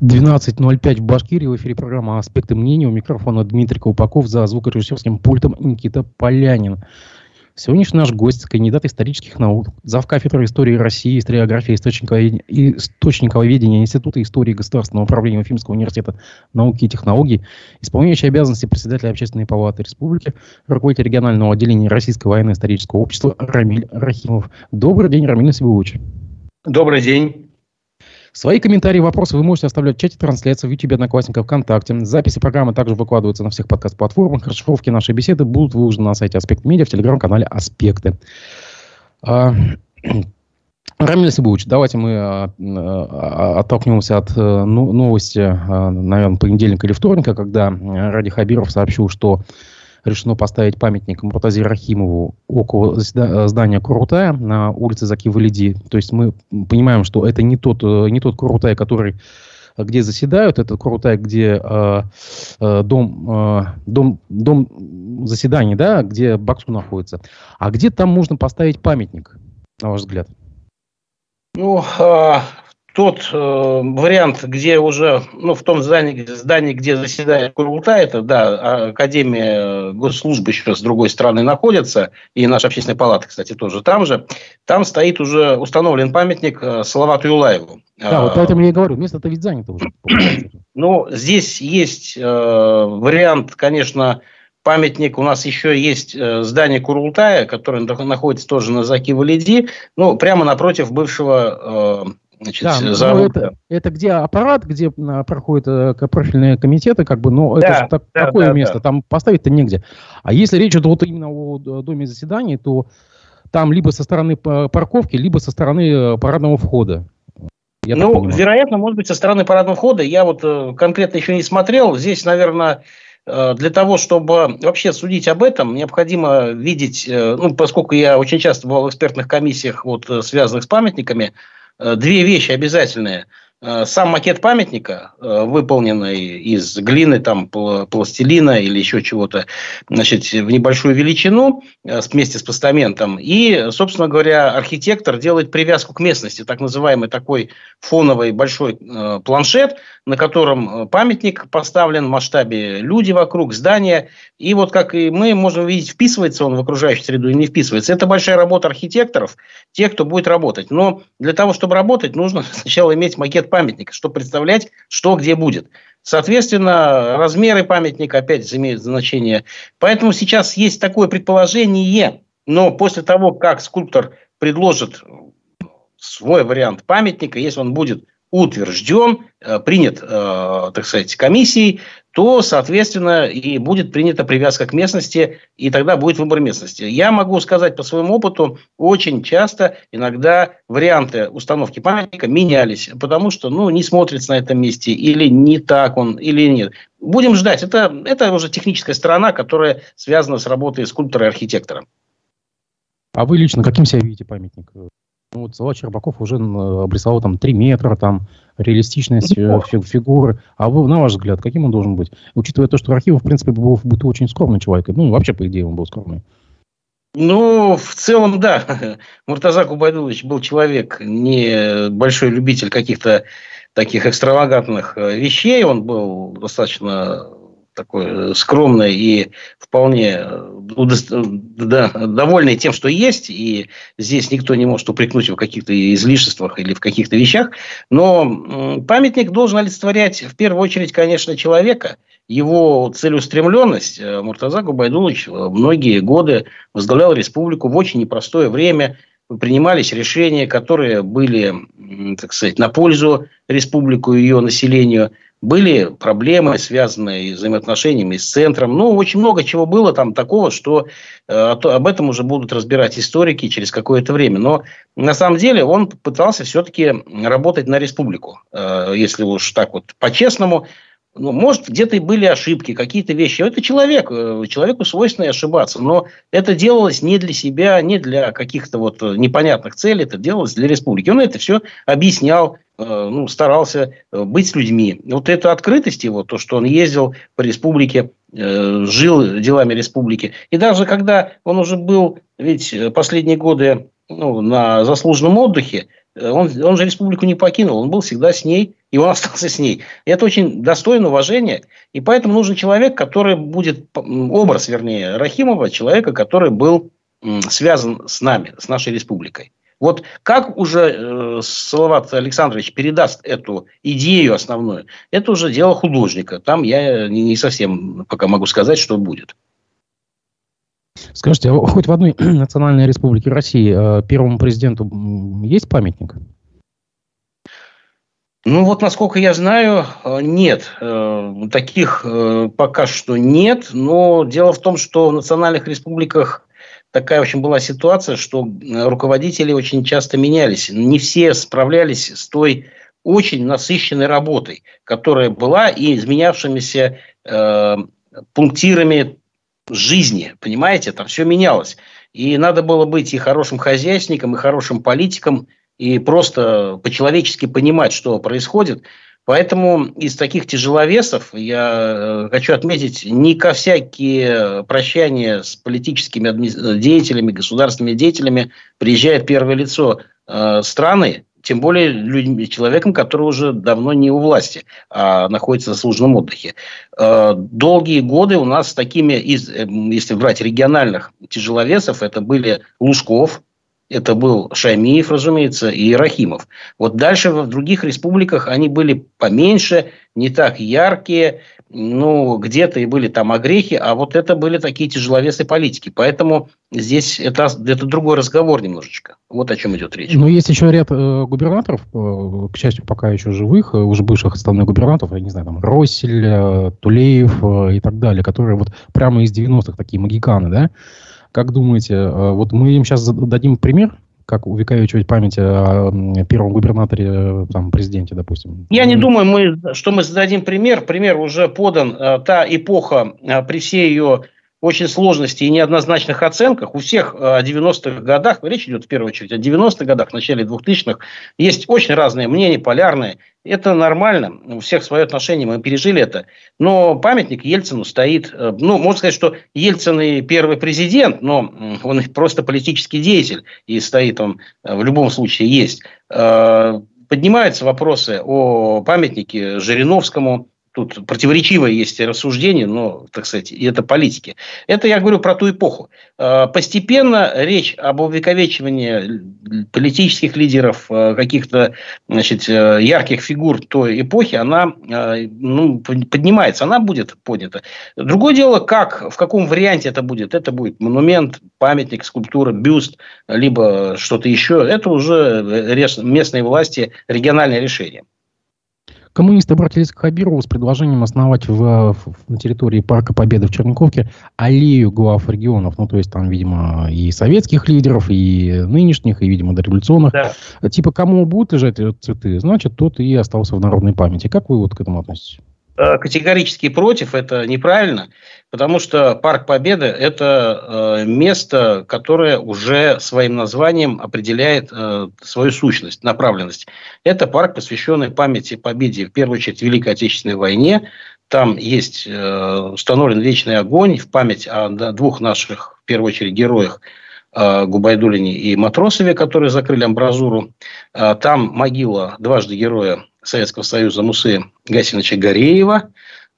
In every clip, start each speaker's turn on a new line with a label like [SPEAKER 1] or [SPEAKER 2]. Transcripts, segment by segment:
[SPEAKER 1] 12.05 в Башкирии. В эфире программа «Аспекты мнения». У микрофона Дмитрий Колпаков. За звукорежиссерским пультом Никита Полянин. Сегодняшний наш гость, кандидат исторических наук, зав. кафедры истории России, историографии источниковедения, источниковедения Института истории государственного управления Уфимского университета науки и технологий, исполняющий обязанности председателя Общественной палаты республики, руководитель регионального отделения Российского военно-исторического общества Рамиль Рахимов. Добрый день, Рамиль Насибович.
[SPEAKER 2] Добрый день.
[SPEAKER 1] Свои комментарии вопросы вы можете оставлять в чате трансляции в YouTube, Одноклассников, ВКонтакте. Записи программы также выкладываются на всех подкаст-платформах. Расшифровки нашей беседы будут выложены на сайте Аспект Медиа, в телеграм-канале Аспекты. А, Рамиль Сибович, давайте мы а, а, оттолкнемся от э, ну, новости, наверное, понедельника или вторника, когда Ради Хабиров сообщил, что решено поставить памятник Муртазе Рахимову около э, здания Курутая на улице Заки Валиди. То есть мы понимаем, что это не тот, э, не тот Курутай, который э, где заседают, это Курутай, где э, дом, э, дом, дом заседаний, да, где Баксу находится. А где там можно поставить памятник, на ваш взгляд?
[SPEAKER 2] Ну, тот э, вариант, где уже, ну, в том здании, здании где заседает Курултай, это, да, Академия госслужбы еще с другой стороны находится, и наша общественная палата, кстати, тоже там же, там стоит уже установлен памятник э, Салавату Юлаеву.
[SPEAKER 1] Да, вот поэтому я и говорю, место-то ведь занято уже.
[SPEAKER 2] Ну, здесь есть э, вариант, конечно, памятник. У нас еще есть э, здание Курултая, которое находится тоже на Заки Валиди, ну, прямо напротив бывшего э,
[SPEAKER 1] Значит, да, ну, за... это, это где аппарат, где а, проходят э, профильные комитеты, как бы, но да, это же так, да, такое да, место, да. там поставить-то негде. А если речь идет вот именно о доме заседаний, то там либо со стороны парковки, либо со стороны э, парадного входа.
[SPEAKER 2] Я ну, вероятно, может быть, со стороны парадного входа. Я вот э, конкретно еще не смотрел. Здесь, наверное, для того, чтобы вообще судить об этом, необходимо видеть, ну, поскольку я очень часто бывал в экспертных комиссиях, вот, связанных с памятниками, Э, две вещи обязательные. Э, сам макет памятника, э, выполненный из глины, там, пластилина или еще чего-то, значит, в небольшую величину вместе с постаментом. И, собственно говоря, архитектор делает привязку к местности, так называемый такой фоновый большой планшет, на котором памятник поставлен в масштабе люди вокруг, здания. И вот как и мы можем видеть, вписывается он в окружающую среду или не вписывается. Это большая работа архитекторов, тех, кто будет работать. Но для того, чтобы работать, нужно сначала иметь макет памятника, чтобы представлять, что где будет. Соответственно, размеры памятника опять имеют значение. Поэтому сейчас есть такое предположение, но после того, как скульптор предложит свой вариант памятника, если он будет утвержден, э, принят, э, так сказать, комиссией, то, соответственно, и будет принята привязка к местности, и тогда будет выбор местности. Я могу сказать по своему опыту, очень часто иногда варианты установки памятника менялись, потому что ну, не смотрится на этом месте, или не так он, или нет. Будем ждать. Это, это уже техническая сторона, которая связана с работой скульптора и архитектора.
[SPEAKER 1] А вы лично каким себя видите памятник? Ну, вот Салат Щербаков уже обрисовал там 3 метра, там реалистичность фи- фигуры. А вы, на ваш взгляд, каким он должен быть? Учитывая то, что Архивов, в принципе, был, был очень скромный человек. Ну, вообще, по идее, он был скромный.
[SPEAKER 2] Ну, в целом, да. Муртаза Кубайдулович был человек, не большой любитель каких-то таких экстравагантных э, вещей. Он был достаточно такой скромный и вполне э, да, довольный тем, что есть, и здесь никто не может упрекнуть его в каких-то излишествах или в каких-то вещах, но памятник должен олицетворять в первую очередь, конечно, человека, его целеустремленность. Э, Муртаза Губайдулович э, многие годы возглавлял республику в очень непростое время, принимались решения, которые были, так сказать, на пользу республику и ее населению – были проблемы, связанные с взаимоотношениями с центром. Ну, очень много чего было там такого, что э, об этом уже будут разбирать историки через какое-то время. Но на самом деле он пытался все-таки работать на республику. Э, если уж так вот по-честному, ну, может, где-то и были ошибки, какие-то вещи. Это человек, э, человеку свойственно ошибаться. Но это делалось не для себя, не для каких-то вот непонятных целей, это делалось для республики. Он это все объяснял, э, ну, старался э, быть с людьми. Вот эта открытость его, то, что он ездил по республике, жил делами республики. И даже когда он уже был, ведь последние годы ну, на заслуженном отдыхе, он, он же республику не покинул, он был всегда с ней, и он остался с ней. Это очень достойно уважения, и поэтому нужен человек, который будет, образ, вернее, Рахимова, человека, который был связан с нами, с нашей республикой. Вот как уже э, Салават Александрович передаст эту идею основную, это уже дело художника. Там я не, не совсем пока могу сказать, что будет.
[SPEAKER 1] Скажите, а хоть в одной национальной республике России э, первому президенту есть памятник?
[SPEAKER 2] Ну вот, насколько я знаю, э, нет. Э, таких пока что нет. Но дело в том, что в национальных республиках такая очень была ситуация, что руководители очень часто менялись. Не все справлялись с той очень насыщенной работой, которая была, и изменявшимися э, пунктирами жизни, понимаете, там все менялось. И надо было быть и хорошим хозяйственником, и хорошим политиком, и просто по-человечески понимать, что происходит. Поэтому из таких тяжеловесов я э, хочу отметить, не ко всякие прощания с политическими деятелями, государственными деятелями приезжает первое лицо э, страны, тем более людьми, человеком, который уже давно не у власти, а находится в заслуженном отдыхе. Э, долгие годы у нас такими, эм, если брать региональных тяжеловесов, это были Лужков, это был Шаймиев, разумеется, и Рахимов. Вот дальше в других республиках они были поменьше, не так яркие, ну, где-то и были там огрехи, а вот это были такие тяжеловесы политики. Поэтому здесь это, это другой разговор немножечко. Вот о чем идет речь.
[SPEAKER 1] Но есть еще ряд э, губернаторов, э, к счастью, пока еще живых, э, уже бывших основных губернаторов, я не знаю, там, Россель, э, Тулеев э, и так далее, которые вот прямо из 90-х такие магиканы, да, как думаете, э, вот мы им сейчас дадим пример, как увековечивать память о первом губернаторе, э, там, президенте, допустим?
[SPEAKER 2] Я не думаю, мы, что мы зададим пример. Пример уже подан. Э, та эпоха при всей ее очень сложности и неоднозначных оценках. У всех о 90-х годах, речь идет в первую очередь о 90-х годах, начале 2000-х, есть очень разные мнения, полярные. Это нормально, у всех свое отношение, мы пережили это. Но памятник Ельцину стоит, э, ну, можно сказать, что Ельцин и первый президент, но он просто политический деятель, и стоит он э, в любом случае есть. Э, поднимаются вопросы о памятнике Жириновскому, Тут противоречивое есть рассуждение, но, так сказать, это политики. Это я говорю про ту эпоху. А, постепенно речь об увековечивании политических лидеров, а, каких-то значит, э, ярких фигур той эпохи, она ну, поднимается, она будет поднята. Другое дело, как, в каком варианте это будет. Это будет монумент, памятник, скульптура, бюст, либо что-то еще. Это уже э, местные власти, региональное решение.
[SPEAKER 1] Коммунисты обратились к Хабирову с предложением основать в, в, на территории Парка Победы в Черниковке аллею глав регионов. Ну, то есть там, видимо, и советских лидеров, и нынешних, и, видимо, дореволюционных. Да. Типа, кому будут лежать цветы, значит, тот и остался в народной памяти. Как вы вот к этому относитесь?
[SPEAKER 2] Э, категорически против, это неправильно, потому что Парк Победы – это э, место, которое уже своим названием определяет э, свою сущность, направленность. Это парк, посвященный памяти победе, в первую очередь, Великой Отечественной войне. Там есть установлен вечный огонь в память о двух наших, в первую очередь, героях Губайдулине и Матросове, которые закрыли амбразуру. Там могила дважды героя Советского Союза Мусы Гасиновича Гореева.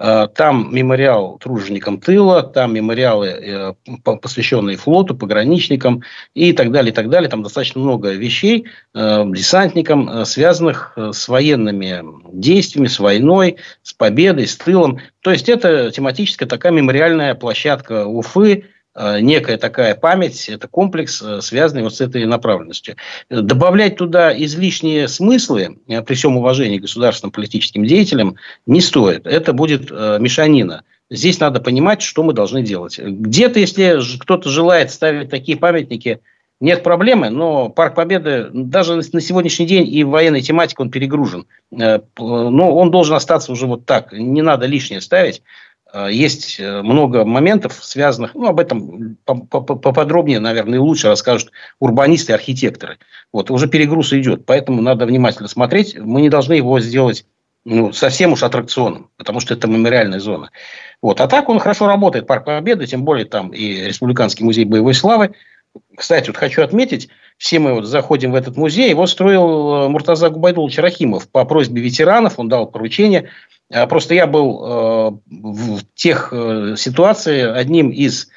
[SPEAKER 2] А, там мемориал труженикам тыла, там мемориалы, э, посвященные флоту, пограничникам и так далее, и так далее. Там достаточно много вещей, э, десантникам, э, связанных с военными действиями, с войной, с победой, с тылом. То есть, это тематическая такая мемориальная площадка Уфы, некая такая память, это комплекс, э, связанный вот с этой направленностью. Добавлять туда излишние смыслы, э, при всем уважении к государственным политическим деятелям, не стоит. Это будет мешанина. Здесь надо понимать, что мы должны делать. Где-то, если кто-то желает ставить такие памятники, нет проблемы, но Парк Победы даже на сегодняшний день и военной тематике он перегружен. Но он должен остаться уже вот так. Не надо лишнее ставить. Э, есть э, много моментов, связанных, ну, об этом поподробнее, наверное, лучше расскажут урбанисты и архитекторы. Вот, уже перегруз идет, поэтому надо внимательно смотреть. Мы не должны его сделать ну, совсем уж аттракционным, потому что это мемориальная зона. Вот. А так он хорошо работает, Парк Победы, тем более там и Республиканский музей боевой славы, кстати, вот хочу отметить, все мы вот заходим в этот музей, его строил Муртаза Губайдулович Рахимов по просьбе ветеранов, он дал поручение. Просто я был в тех ситуациях одним из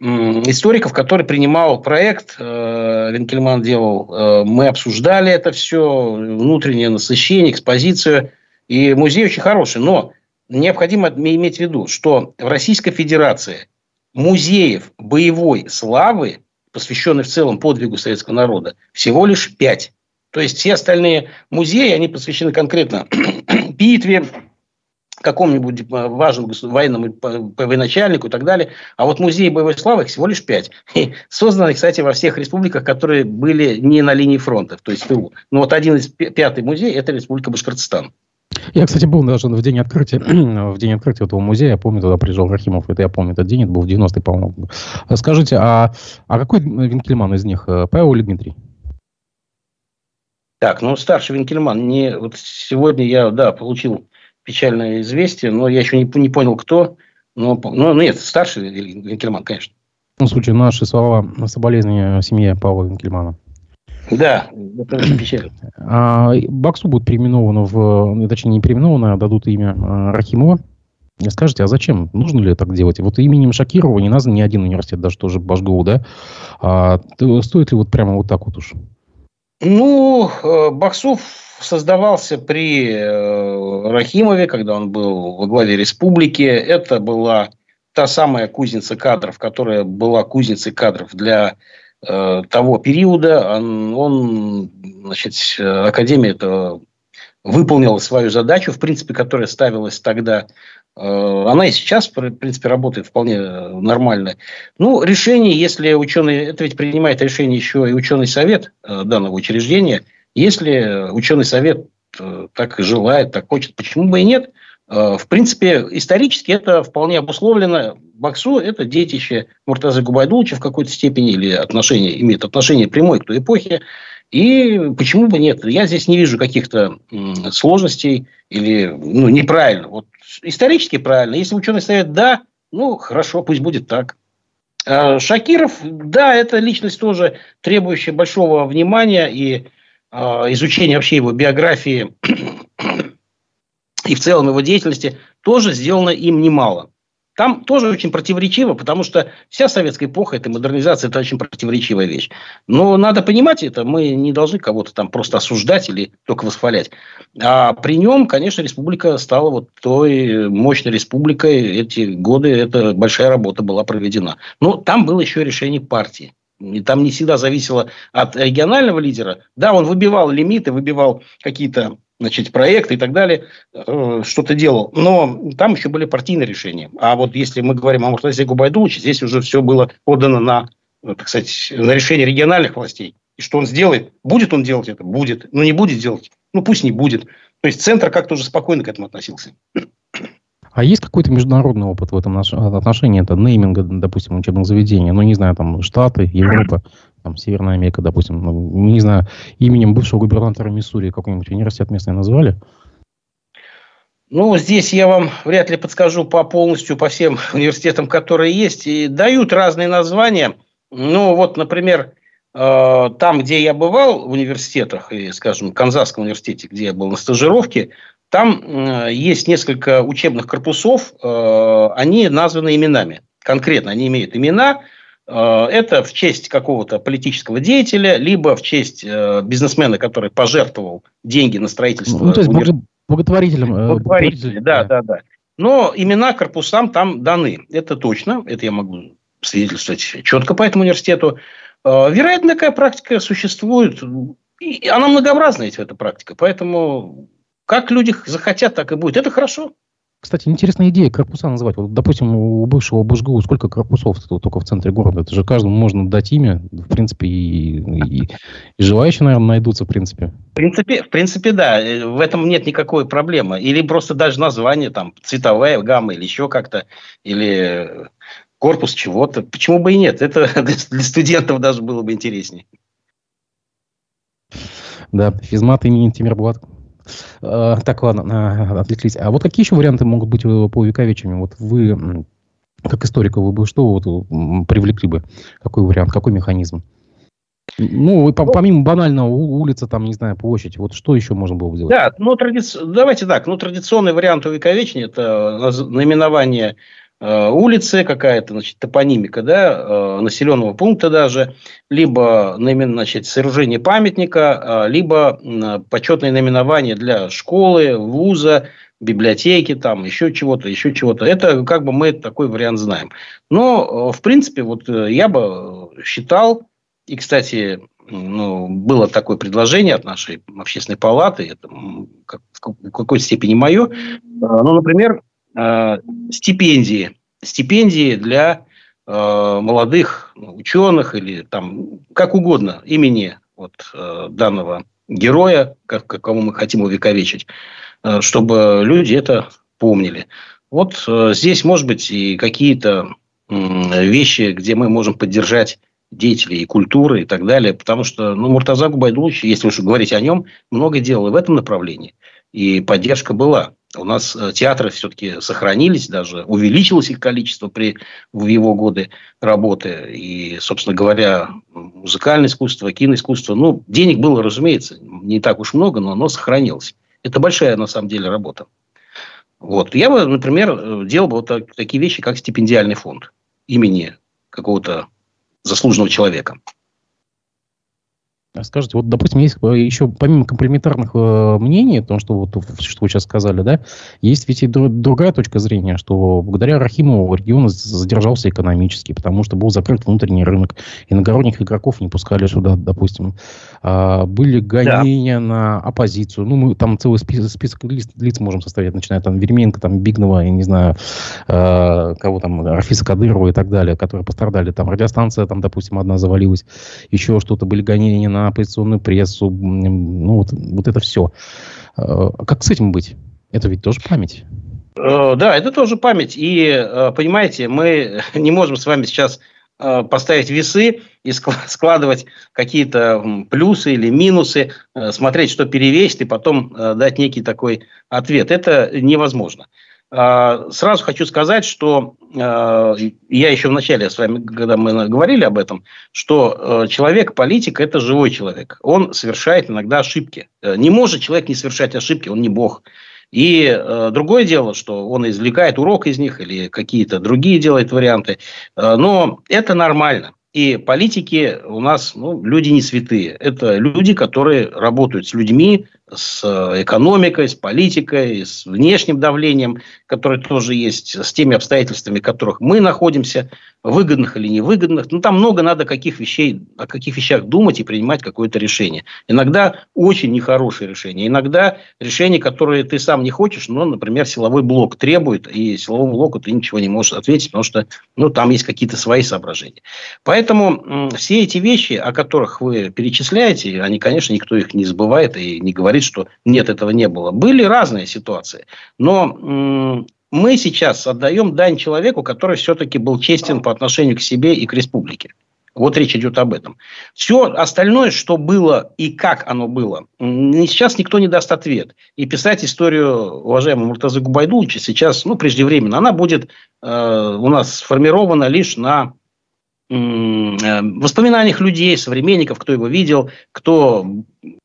[SPEAKER 2] историков, который принимал проект, э, Винкельман делал, э, мы обсуждали это все, внутреннее насыщение, экспозицию, и музей очень хороший, но необходимо иметь в виду, что в Российской Федерации музеев боевой славы, посвященных в целом подвигу советского народа, всего лишь пять. То есть все остальные музеи, они посвящены конкретно битве, какому-нибудь важному военному военачальнику и так далее. А вот музей боевой славы их всего лишь пять. И созданы, кстати, во всех республиках, которые были не на линии фронта, то есть ТУ. Но вот один из пятый музей – это Республика Башкортостан.
[SPEAKER 1] Я, кстати, был даже в день открытия, в день открытия этого музея, я помню, туда приезжал Рахимов, это я помню этот день, это был в 90-й, по-моему. Скажите, а, а какой Винкельман из них, Павел или Дмитрий?
[SPEAKER 2] Так, ну, старший Винкельман. Не, вот сегодня я, да, получил печальное известие, но я еще не, не понял, кто. Но, ну, нет, старший Винкельман, конечно.
[SPEAKER 1] Ну, в случае, наши слова соболезнования семье Павла Винкельмана.
[SPEAKER 2] Да, это очень печально.
[SPEAKER 1] А, Баксу будет переименовано в, ну, точнее, не переименовано, а дадут имя а, Рахимова. Скажите, а зачем? Нужно ли так делать? Вот именем Шакирова не назван ни один университет, даже тоже Башгоу, да? А, стоит ли вот прямо вот так вот уж?
[SPEAKER 2] Ну, э, Баксов создавался при э, Рахимове, когда он был во главе республики. Это была та самая кузница кадров, которая была кузницей кадров для э, того периода. Он, он значит, Академия это выполнила свою задачу, в принципе, которая ставилась тогда Э, она и сейчас, в принципе, работает вполне нормально. Ну, решение, если ученый, это ведь принимает решение еще и ученый совет э, данного учреждения, если ученый совет э, так желает, так хочет, почему бы и нет? В принципе, исторически это вполне обусловлено. Баксу – это детище Муртаза Губайдуловича в какой-то степени, или отношение, имеет отношение прямое к той эпохе. И почему бы нет? Я здесь не вижу каких-то сложностей или ну, неправильно. Вот исторически правильно. Если ученый совет да, ну хорошо, пусть будет так. А Шакиров, да, это личность тоже требующая большого внимания и э, изучения вообще его биографии и в целом его деятельности тоже сделано им немало. Там тоже очень противоречиво, потому что вся советская эпоха, эта модернизация, это очень противоречивая вещь. Но надо понимать это, мы не должны кого-то там просто осуждать или только восхвалять. А при нем, конечно, республика стала вот той мощной республикой. Эти годы эта большая работа была проведена. Но там было еще решение партии. И там не всегда зависело от регионального лидера. Да, он выбивал лимиты, выбивал какие-то значит, проекты и так далее, э, что-то делал. Но там еще были партийные решения. А вот если мы говорим о Муртазе Губайдуловиче, здесь уже все было подано на, э, так сказать, на решение региональных властей. И что он сделает? Будет он делать это? Будет. Но не будет делать? Ну, пусть не будет. То есть, центр как-то уже спокойно к этому относился.
[SPEAKER 1] А есть какой-то международный опыт в этом отношении? Это нейминга, допустим, учебных заведений? Ну, не знаю, там, Штаты, Европа, там, Северная Америка, допустим. Ну, не знаю, именем бывшего губернатора Миссури какой-нибудь университет местный назвали?
[SPEAKER 2] Ну, здесь я вам вряд ли подскажу по полностью по всем университетам, которые есть. И дают разные названия. Ну, вот, например, э, там, где я бывал в университетах, и, скажем, в Канзасском университете, где я был на стажировке, там э, есть несколько учебных корпусов, э, они названы именами. Конкретно они имеют имена. Э, это в честь какого-то политического деятеля, либо в честь бизнесмена, который пожертвовал деньги на строительство.
[SPEAKER 1] Ну, то есть универ... благотворителем.
[SPEAKER 2] Благотворитель, да, да, да. Но имена корпусам там даны. Это точно. Это я могу свидетельствовать четко по этому университету. Вероятно, такая практика существует. И она многообразная, эта практика. Поэтому как люди захотят, так и будет. Это хорошо.
[SPEAKER 1] Кстати, интересная идея корпуса называть. Вот, допустим, у бывшего БЖГУ сколько корпусов только в центре города? Это же каждому можно дать имя, в принципе, и, и, и желающие, наверное, найдутся, в принципе.
[SPEAKER 2] В принципе, в принципе, да. В этом нет никакой проблемы. Или просто даже название, там, цветовая гамма или еще как-то, или корпус чего-то. Почему бы и нет? Это для студентов даже было бы интереснее.
[SPEAKER 1] Да, физмат имени Тимирбулат. Э, так, ладно, э, отвлеклись. А вот какие еще варианты могут быть по увековечению? Вот вы Как историка вы бы что вот привлекли бы? Какой вариант, какой механизм? Ну, помимо банального улица, там, не знаю, площадь, вот что еще можно было бы сделать?
[SPEAKER 2] Да, ну, тради... давайте так, ну, традиционный вариант увековечения – это наименование э, улицы, какая-то, значит, топонимика, да, э, населенного пункта даже, либо, значит, сооружение памятника, э, либо э, почетное наименование для школы, вуза, библиотеки, там, еще чего-то, еще чего-то. Это как бы мы такой вариант знаем. Но, э, в принципе, вот э, я бы считал, и, кстати, ну, было такое предложение от нашей общественной палаты, это в какой-то степени мое, э, ну, например, стипендии. Стипендии для молодых ученых или там как угодно имени вот, данного героя, как, кому мы хотим увековечить. Э, чтобы люди это помнили. Вот э, здесь, может быть, и какие-то вещи, где мы можем поддержать деятелей и культуры и так далее, потому что ну, Муртаза Губайдулович, если уж говорить о нем, много делал в этом направлении. И поддержка была. У нас э, театры все-таки сохранились, даже увеличилось их количество при, в его годы работы. И, собственно говоря, музыкальное искусство, киноискусство. Ну, денег было, разумеется, не так уж много, но оно сохранилось. Это большая, на самом деле, работа. Вот. Я бы, например, делал бы вот так, такие вещи, как стипендиальный фонд имени какого-то заслуженного человека.
[SPEAKER 1] Скажите, вот, допустим, есть еще помимо комплементарных э, мнений, том, что вот что вы сейчас сказали, да, есть ведь и другая точка зрения, что благодаря Рахимову регион задержался экономически, потому что был закрыт внутренний рынок, иногородних игроков не пускали сюда, допустим. А, были гонения да. на оппозицию. Ну, мы там целый список, список лиц, лиц можем составить, начиная там Верменко, там Бигнова, я не знаю, э, кого там, Рафиса Кадырова и так далее, которые пострадали. Там радиостанция, там, допустим, одна завалилась, еще что-то, были гонения на на оппозиционную прессу, ну, вот, вот это все. А как с этим быть? Это ведь тоже память.
[SPEAKER 2] Э, да, это тоже память. И, э, понимаете, мы не можем с вами сейчас э, поставить весы и складывать какие-то плюсы или минусы, смотреть, что перевесит, и потом дать некий такой ответ. Это невозможно. А, сразу хочу сказать, что а, я еще в начале с вами, когда мы говорили об этом, что а, человек, политик – это живой человек. Он совершает иногда ошибки. Э, не может человек не совершать ошибки, он не бог. И э, другое дело, что он извлекает урок из них или какие-то другие делает варианты. Э, но это нормально. И политики у нас ну, люди не святые. Это люди, которые работают с людьми, с э, экономикой, с политикой, с внешним давлением, которое тоже есть, с теми обстоятельствами, в которых мы находимся, выгодных или невыгодных. Ну, там много надо каких вещей, о каких вещах думать и принимать какое-то решение. Иногда очень нехорошее решение. Иногда решение, которое ты сам не хочешь, но, например, силовой блок требует, и силовому блоку ты ничего не можешь ответить, потому что ну, там есть какие-то свои соображения. Поэтому все эти вещи, о которых вы перечисляете, они, конечно, никто их не забывает и не говорит говорит, что нет, этого не было. Были разные ситуации. Но мы сейчас отдаем дань человеку, который все-таки был честен по отношению к себе и к республике. Вот речь идет об этом. Все остальное, что было и как оно было, сейчас никто не даст ответ. И писать историю уважаемого Муртазы Губайдуловича сейчас, ну, преждевременно, она будет э, у нас сформирована лишь на воспоминаниях людей, современников, кто его видел, кто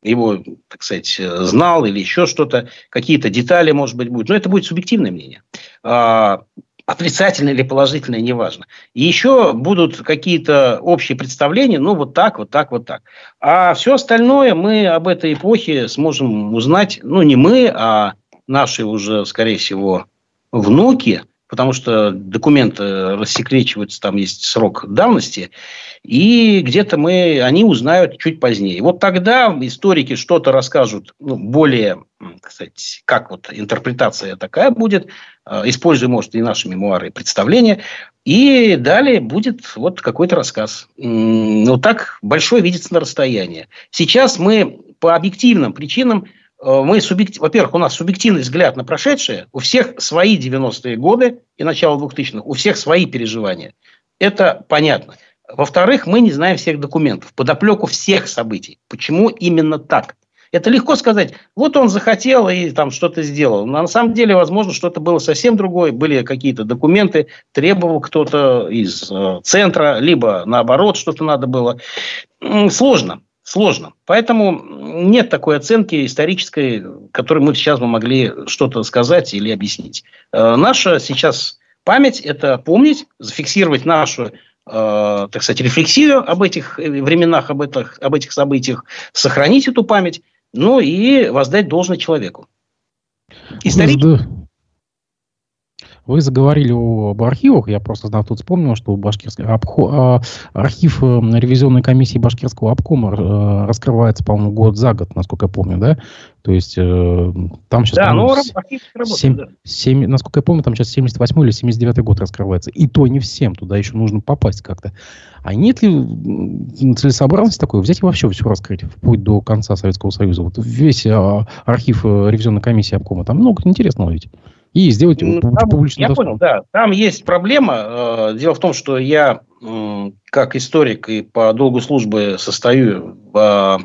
[SPEAKER 2] его, так сказать, знал или еще что-то, какие-то детали, может быть, будут. Но это будет субъективное мнение. А, отрицательное или положительное, неважно. И еще будут какие-то общие представления, ну, вот так, вот так, вот так. А все остальное мы об этой эпохе сможем узнать, ну, не мы, а наши уже, скорее всего, внуки – потому что документы рассекречиваются, там есть срок давности, и где-то мы, они узнают чуть позднее. Вот тогда историки что-то расскажут ну, более, кстати, как вот интерпретация такая будет, э, используя, может, и наши мемуары, и представления, и далее будет вот какой-то рассказ. Ну, так большой видится на расстоянии. Сейчас мы по объективным причинам мы субъектив... во-первых, у нас субъективный взгляд на прошедшее, у всех свои 90-е годы и начало 2000-х, у всех свои переживания. Это понятно. Во-вторых, мы не знаем всех документов, подоплеку всех событий. Почему именно так? Это легко сказать, вот он захотел и там что-то сделал. Но на самом деле, возможно, что-то было совсем другое. Были какие-то документы, требовал кто-то из э, центра, либо наоборот что-то надо было. Сложно. Сложно. Поэтому нет такой оценки исторической, которой мы сейчас бы могли что-то сказать или объяснить. Э, наша сейчас память – это помнить, зафиксировать нашу Э, так сказать, рефлексию об этих временах, об этих, об этих событиях, сохранить эту память, ну и воздать должное человеку.
[SPEAKER 1] Исторически, вы заговорили об архивах. Я просто знаю, тут вспомнил, что Башкирский обхо... А, архив э, ревизионной комиссии Башкирского обкома э, раскрывается, по-моему, год за год, насколько я помню, да? То есть э, там сейчас... Да, ну, архив работает, 7, да. 7, насколько я помню, там сейчас 78 или 79 год раскрывается. И то не всем, туда еще нужно попасть как-то. А нет ли целесообразности такой взять и вообще все раскрыть, вплоть до конца Советского Союза? Вот весь а, архив ревизионной комиссии обкома, там много интересного ведь и сделать
[SPEAKER 2] ну, там, публично Я понял, да. Там есть проблема. Э, дело в том, что я как историк и по долгу службы состою в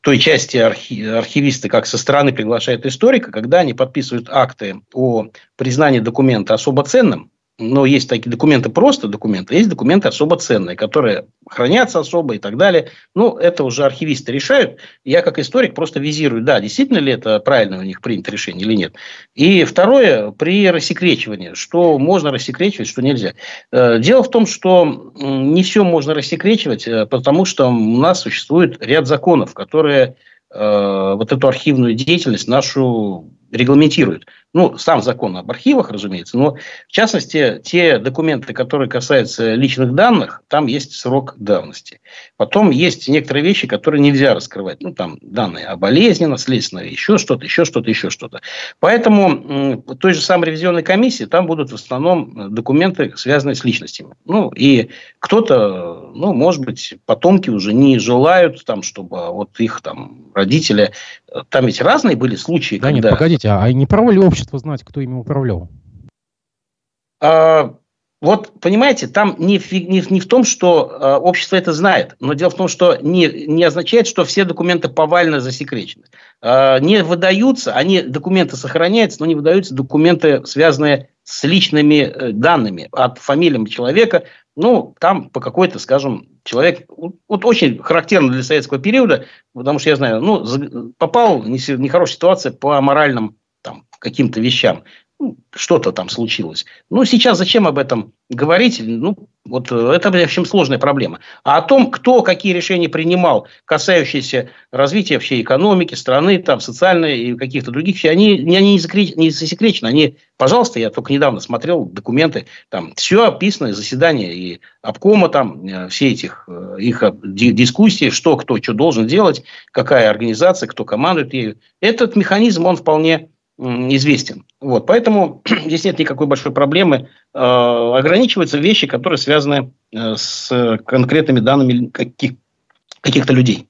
[SPEAKER 2] той части архи, архивисты, как со стороны приглашают историка, когда они подписывают акты о признании документа особо ценным, но есть такие документы просто документы, есть документы особо ценные, которые хранятся особо и так далее. Ну, это уже архивисты решают. Я как историк просто визирую, да, действительно ли это правильно у них принято решение или нет. И второе, при рассекречивании, что можно рассекречивать, что нельзя. Э, дело в том, что не все можно рассекречивать, э, потому что у нас существует ряд законов, которые э, вот эту архивную деятельность нашу регламентирует. Ну, сам закон об архивах, разумеется, но в частности, те документы, которые касаются личных данных, там есть срок давности. Потом есть некоторые вещи, которые нельзя раскрывать. Ну, там данные о болезни наследственной, еще что-то, еще что-то, еще что-то. Поэтому в той же самой ревизионной комиссии там будут в основном документы, связанные с личностями. Ну, и кто-то, ну, может быть, потомки уже не желают, там, чтобы вот их там родители... Там ведь разные были случаи,
[SPEAKER 1] да, когда... нет, погодите, а не право ли общество знать, кто ими управлял?
[SPEAKER 2] А, вот, понимаете, там не, не, не в том, что э, общество это знает, но дело в том, что не, не означает, что все документы повально засекречены. Э, не выдаются, они, документы сохраняются, но не выдаются документы, связанные с личными э, данными, от фамилиям человека. Ну, там по какой-то, скажем, человек, вот очень характерно для советского периода, потому что я знаю, ну, попал в нехорошую ситуацию по моральным там, каким-то вещам. Ну, что-то там случилось. Ну, сейчас зачем об этом говорить? Ну, вот э, это, в общем, сложная проблема. А о том, кто какие решения принимал, касающиеся развития всей экономики, страны, там, социальной и каких-то других они, они не, закречены, не засекречены. Они, пожалуйста, я только недавно смотрел документы, там все описано, заседания и обкома, там, э, все этих э, их дискуссии, что кто что должен делать, какая организация, кто командует ею. Этот механизм, он вполне известен. Вот, поэтому здесь нет никакой большой проблемы. Э, ограничиваются вещи, которые связаны э, с конкретными данными каких, каких-то людей.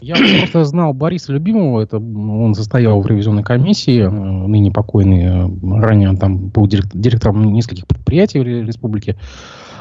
[SPEAKER 1] Я просто знал Бориса Любимого, это он состоял в ревизионной комиссии, э, ныне покойный, ранее он там был директором нескольких предприятий в республике.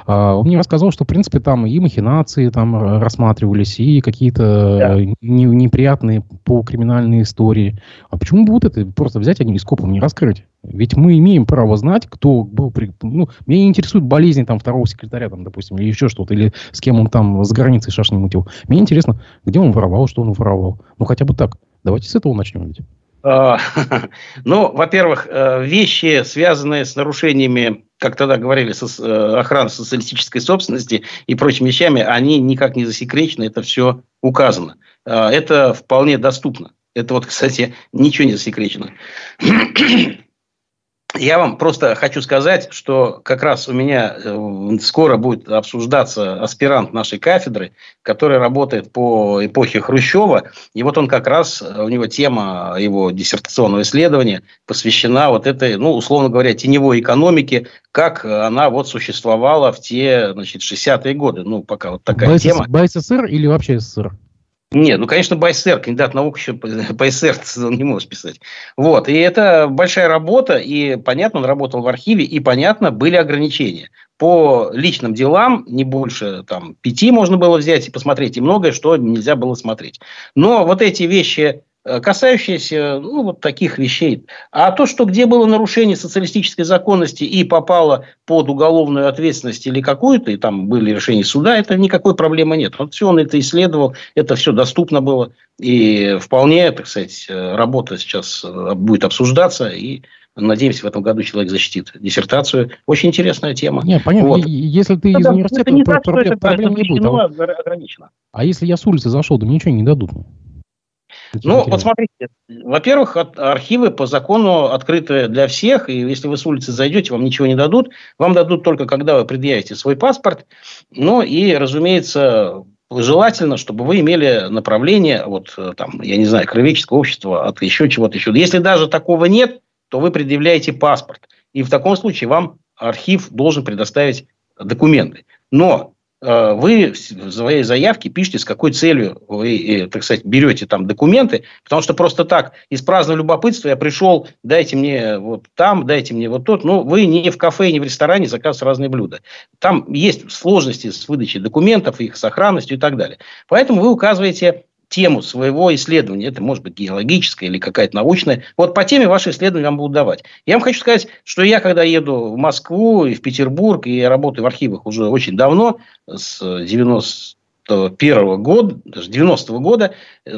[SPEAKER 1] А, он мне рассказал, что, в принципе, там и махинации там рассматривались, и какие-то да. не, неприятные по криминальные истории. А почему бы вот это просто взять они и скопом не раскрыть? Ведь мы имеем право знать, кто был... При... Ну, меня не интересуют болезни там второго секретаря, там, допустим, или еще что-то, или с кем он там с границей шашни мутил. Мне интересно, где он воровал, что он воровал. Ну, хотя бы так. Давайте с этого начнем ведь.
[SPEAKER 2] А, ну, во-первых, э, вещи, связанные с нарушениями, как тогда говорили, со, э, охраны социалистической собственности и прочими вещами, они никак не засекречены, это все указано. А, это вполне доступно. Это вот, кстати, ничего не засекречено. Я вам просто хочу сказать, что как раз у меня э, скоро будет обсуждаться аспирант нашей кафедры, который работает по эпохе Хрущева. И вот он как раз, у него тема его диссертационного исследования посвящена вот этой, ну, условно говоря, теневой экономике, как она вот существовала в те, значит, 60-е годы. Ну, пока вот такая
[SPEAKER 1] БСС,
[SPEAKER 2] тема.
[SPEAKER 1] БССР или вообще СССР?
[SPEAKER 2] Нет, ну, конечно, Байсер, кандидат наук еще Байсер он не может писать. Вот, и это большая работа, и понятно, он работал в архиве, и понятно, были ограничения. По личным делам не больше там пяти можно было взять и посмотреть, и многое, что нельзя было смотреть. Но вот эти вещи касающиеся ну, вот таких вещей. А то, что где было нарушение социалистической законности и попало под уголовную ответственность или какую-то, и там были решения суда, это никакой проблемы нет. Вот все он это исследовал, это все доступно было. И вполне, так сказать, э, работа сейчас э, будет обсуждаться, и Надеемся, в этом году человек защитит диссертацию. Очень интересная тема.
[SPEAKER 1] Нет, понятно. Вот. Если ты из университета, не то проблем, проблем не будет. А, а если я с улицы зашел, да мне ничего не дадут.
[SPEAKER 2] Ну, вот смотрите, во-первых, архивы по закону открыты для всех, и если вы с улицы зайдете, вам ничего не дадут. Вам дадут только, когда вы предъявите свой паспорт. Ну, и, разумеется, желательно, чтобы вы имели направление, вот там, я не знаю, кровеческого общества, от еще чего-то еще. Если даже такого нет, то вы предъявляете паспорт. И в таком случае вам архив должен предоставить документы. Но Э, вы в своей заявке пишете, с какой целью вы, э, так сказать, берете там документы, потому что просто так, из праздного любопытства я пришел, дайте мне вот там, дайте мне вот тут, ну, вы не в кафе, не в ресторане заказываете разные блюда. Там есть сложности с выдачей документов, их сохранностью и так далее. Поэтому вы указываете тему своего исследования. Это может быть геологическое или какая-то научная. Вот по теме ваши исследования вам будут давать. Я вам хочу сказать, что я, когда еду в Москву и в Петербург, и я работаю в архивах уже очень давно, с 90 91 года, даже 90 -го года,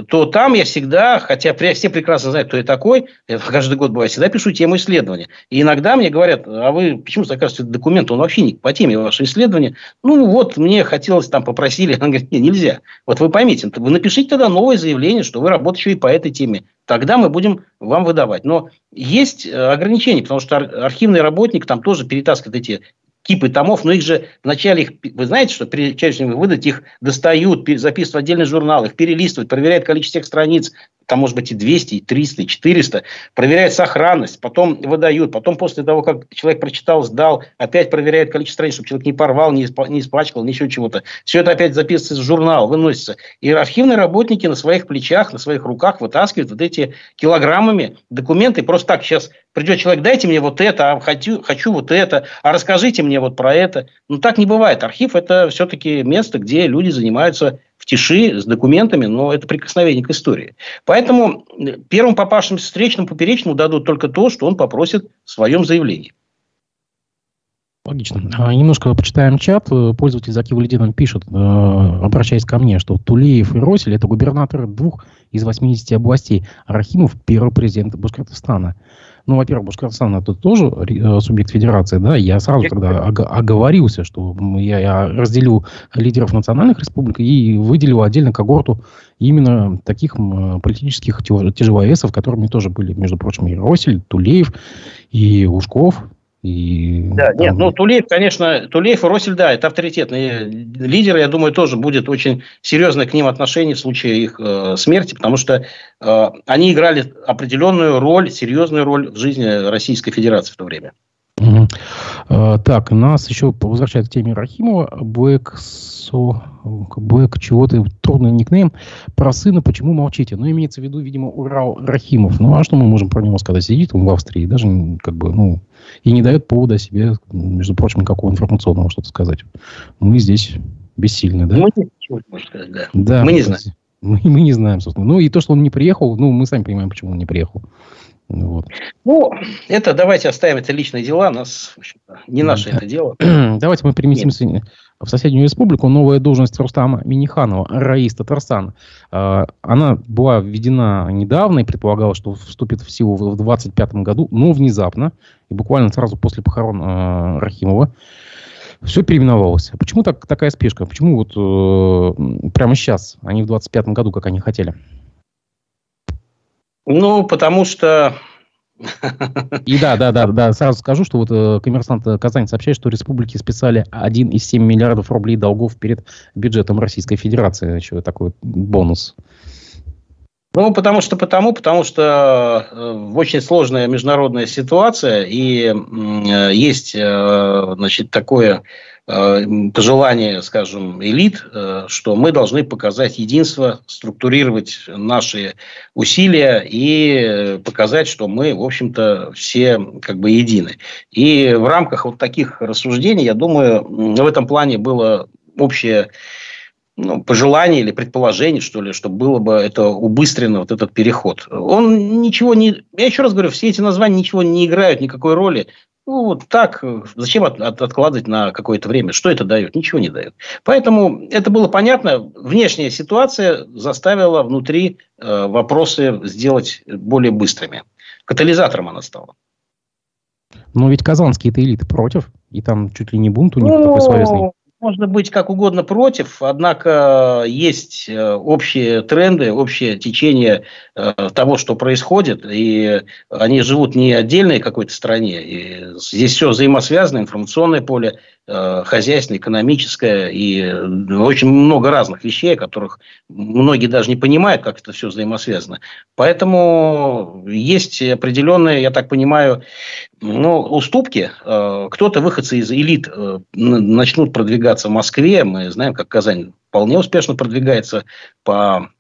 [SPEAKER 2] то там я всегда, хотя все прекрасно знают, кто я такой, я каждый год бывает, всегда пишу тему исследования. И иногда мне говорят, а вы почему заказываете этот документ, он вообще не по теме вашего исследования. Ну, вот мне хотелось, там попросили, она говорит, нет, нельзя. Вот вы поймите, вы напишите тогда новое заявление, что вы работаете и по этой теме. Тогда мы будем вам выдавать. Но есть э, ограничения, потому что архивный работник там тоже перетаскивает эти кипы томов, но их же вначале, их, вы знаете, что прежде чем их выдать, их достают, записывают в отдельный журнал, их перелистывают, проверяют количество всех страниц, там может быть и 200, и 300, и 400, проверяют сохранность, потом выдают, потом после того, как человек прочитал, сдал, опять проверяют количество страниц, чтобы человек не порвал, не, не испачкал, ничего чего-то. Все это опять записывается в журнал, выносится. И архивные работники на своих плечах, на своих руках вытаскивают вот эти килограммами документы. Просто так сейчас придет человек, дайте мне вот это, а хочу, хочу вот это, а расскажите мне вот про это. Ну, так не бывает. Архив – это все-таки место, где люди занимаются тиши с документами, но это прикосновение к истории. Поэтому э, первым попавшимся встречным поперечному дадут только то, что он попросит в своем заявлении.
[SPEAKER 1] Логично. А, немножко почитаем чат. Пользователь Закив Ледином пишет, э, обращаясь ко мне, что Тулеев и Росель – это губернаторы двух из 80 областей. Рахимов – первый президент Башкортостана. Ну, во-первых, Башкортостан это тоже э, субъект федерации, да, я сразу тогда оговорился, что я, я разделю лидеров национальных республик и выделил отдельно когорту именно таких политических тяжеловесов, которыми тоже были, между прочим, и Росель, Тулеев, и Ушков,
[SPEAKER 2] и, да, там... нет, ну Тулеев, конечно, Тулеев и Росель, да, это авторитетные лидеры, я думаю, тоже будет очень серьезное к ним отношение в случае их э, смерти, потому что э, они играли определенную роль, серьезную роль в жизни Российской Федерации в то время.
[SPEAKER 1] Угу. Так, нас еще возвращает к теме Рахимова. So, Black чего-то, трудный никнейм. Про сына почему молчите? Ну, имеется в виду, видимо, Урал Рахимов. Ну, а что мы можем про него сказать? Сидит он в Австрии, даже как бы, ну, и не дает повода себе, между прочим, никакого информационного что-то сказать. Мы здесь бессильны, да? Мы ничего не сказать, да. да. Мы не знаем. Мы, мы не знаем, собственно. Ну, и то, что он не приехал, ну, мы сами понимаем, почему он не приехал.
[SPEAKER 2] Вот. Ну, это давайте оставим это личные дела, нас не наше это дело.
[SPEAKER 1] Давайте мы переместимся Нет. в соседнюю республику. Новая должность Рустама Миниханова, Раис Татарстан. А, она была введена недавно и предполагалось, что вступит в силу в 2025 году, но внезапно, и буквально сразу после похорон а, Рахимова, все переименовалось. Почему так, такая спешка? Почему вот э, прямо сейчас, а не в 2025 году, как они хотели?
[SPEAKER 2] Ну, потому что...
[SPEAKER 1] И да, да, да, да, сразу скажу, что вот э, коммерсант Казань сообщает, что республике списали 1,7 миллиардов рублей долгов перед бюджетом Российской Федерации. Еще такой бонус.
[SPEAKER 2] Ну, потому что потому, потому что э, очень сложная международная ситуация, и э, есть, э, значит, такое пожелание, скажем, элит, что мы должны показать единство, структурировать наши усилия и показать, что мы, в общем-то, все как бы едины. И в рамках вот таких рассуждений, я думаю, в этом плане было общее ну, пожелание или предположение, что ли, чтобы было бы это убыстрено, вот этот переход. Он ничего не... Я еще раз говорю, все эти названия ничего не играют никакой роли. Ну, вот так, зачем от, от, откладывать на какое-то время? Что это дает? Ничего не дает. Поэтому это было понятно. Внешняя ситуация заставила внутри э, вопросы сделать более быстрыми. Катализатором она стала.
[SPEAKER 1] Но ведь казанские-то элиты против. И там чуть ли не бунт у них ну, такой словесный.
[SPEAKER 2] Можно быть как угодно против, однако есть э, общие тренды, общее течение э, того, что происходит, и они живут не отдельной какой-то стране. И здесь все взаимосвязано, информационное поле, Э, хозяйственное, экономическое и очень много разных вещей, о которых многие даже не понимают, как это все взаимосвязано. Поэтому есть определенные, я так понимаю, ну, уступки. Э, кто-то, выходцы из элит, э, начнут продвигаться в Москве. Мы знаем, как Казань вполне успешно продвигается по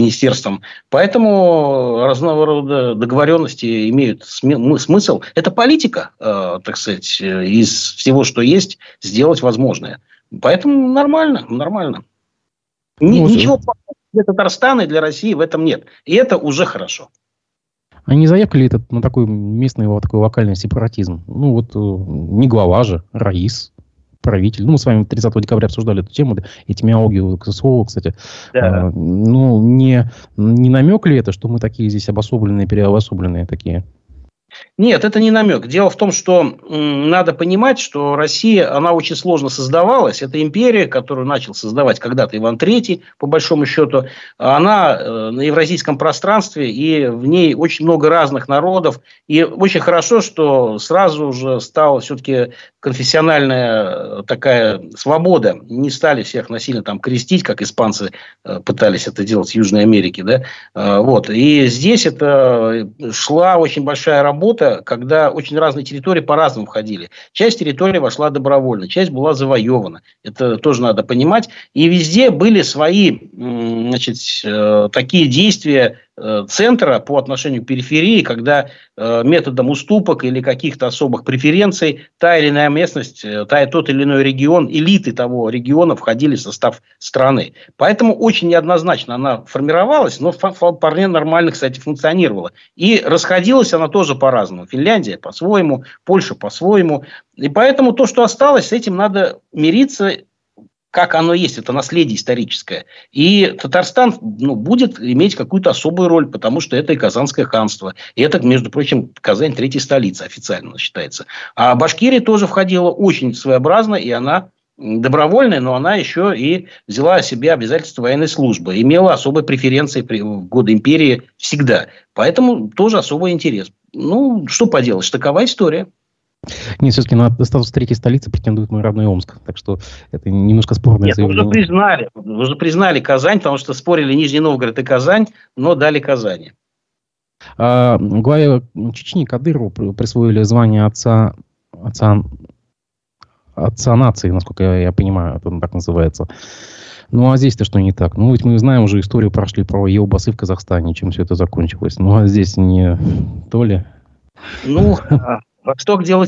[SPEAKER 2] министерством. Поэтому разного рода договоренности имеют смысл. Это политика, э, так сказать, из всего, что есть, сделать возможное. Поэтому нормально, нормально. Ну, Ничего для Татарстана и для России в этом нет. И это уже хорошо.
[SPEAKER 1] А не заявка ли это на такой местный, такой локальный сепаратизм? Ну, вот э, не глава же, Раис, правитель. Ну, мы с вами 30 декабря обсуждали эту тему, этимиологию КСО, кстати. Да. А, ну, не, не намек ли это, что мы такие здесь обособленные, переобособленные такие?
[SPEAKER 2] Нет, это не намек. Дело в том, что надо понимать, что Россия, она очень сложно создавалась. Это империя, которую начал создавать когда-то Иван III, по большому счету. Она э, на евразийском пространстве, и в ней очень много разных народов. И очень хорошо, что сразу же стала все-таки конфессиональная э, такая свобода. Не стали всех насильно там крестить, как испанцы э, пытались это делать в Южной Америке. Да? Вот. И здесь это шла очень большая работа работа, когда очень разные территории по-разному входили. Часть территории вошла добровольно, часть была завоевана. Это тоже надо понимать. И везде были свои значит, э, такие действия центра по отношению к периферии, когда э, методом уступок или каких-то особых преференций та или иная местность, э, та, тот или иной регион, элиты того региона входили в состав страны. Поэтому очень неоднозначно она формировалась, но вполне нормально, кстати, функционировала. И расходилась она тоже по-разному. Финляндия по-своему, Польша по-своему. И поэтому то, что осталось, с этим надо мириться как оно есть, это наследие историческое. И Татарстан ну, будет иметь какую-то особую роль, потому что это и Казанское ханство. И это, между прочим, Казань третья столица официально считается. А Башкирия тоже входила очень своеобразно, и она добровольная, но она еще и взяла себе обязательства военной службы. Имела особые преференции в годы империи всегда. Поэтому тоже особый интерес. Ну, что поделать, такова история.
[SPEAKER 1] Нет, все-таки на статус третьей столицы претендует мой родной Омск. Так что это немножко спорное Нет,
[SPEAKER 2] заявление. уже признали. Уже признали Казань, потому что спорили Нижний Новгород и Казань, но дали Казани.
[SPEAKER 1] А, главе Чечни Кадырову присвоили звание отца, отца, отца нации, насколько я, я понимаю, это так называется. Ну, а здесь-то что не так? Ну, ведь мы знаем уже историю, прошли про Елбасы в Казахстане, чем все это закончилось. Ну, а здесь не то ли?
[SPEAKER 2] Ну, а, Восток дело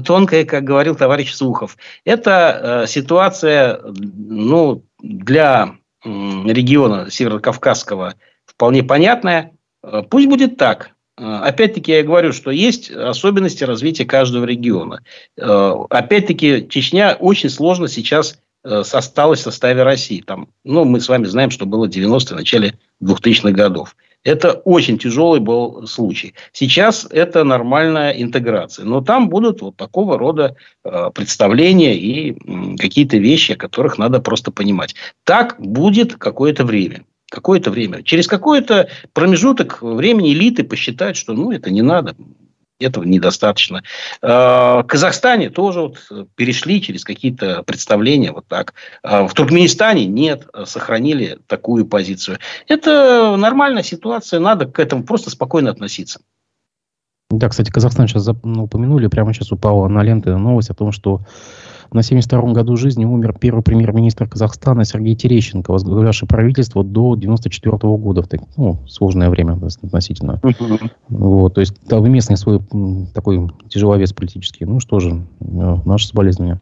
[SPEAKER 2] тонкое, как говорил товарищ Сухов. Это э, ситуация ну, для э, региона Северокавказского вполне понятная. Э, пусть будет так. Э, опять-таки я говорю, что есть особенности развития каждого региона. Э, опять-таки Чечня очень сложно сейчас осталась в составе России. Там, ну, мы с вами знаем, что было в 90-е, начале 2000-х годов. Это очень тяжелый был случай. Сейчас это нормальная интеграция. Но там будут вот такого рода э, представления и какие-то вещи, о которых надо просто понимать. Так будет какое-то время. Какое-то время. Через какой-то промежуток времени элиты посчитают, что ну, это не надо. Этого недостаточно. В Казахстане тоже вот перешли через какие-то представления вот так. В Туркменистане нет, сохранили такую позицию. Это нормальная ситуация, надо к этому просто спокойно относиться.
[SPEAKER 1] Да, кстати, Казахстан сейчас ну, упомянули, прямо сейчас упала на ленты новость о том, что на 72-м году жизни умер первый премьер-министр Казахстана Сергей Терещенко, возглавлявший правительство до 94 -го года. Ну, сложное время относительно. Вот, то есть там местный свой такой тяжеловес политический. Ну что же, э, наше соболезнование.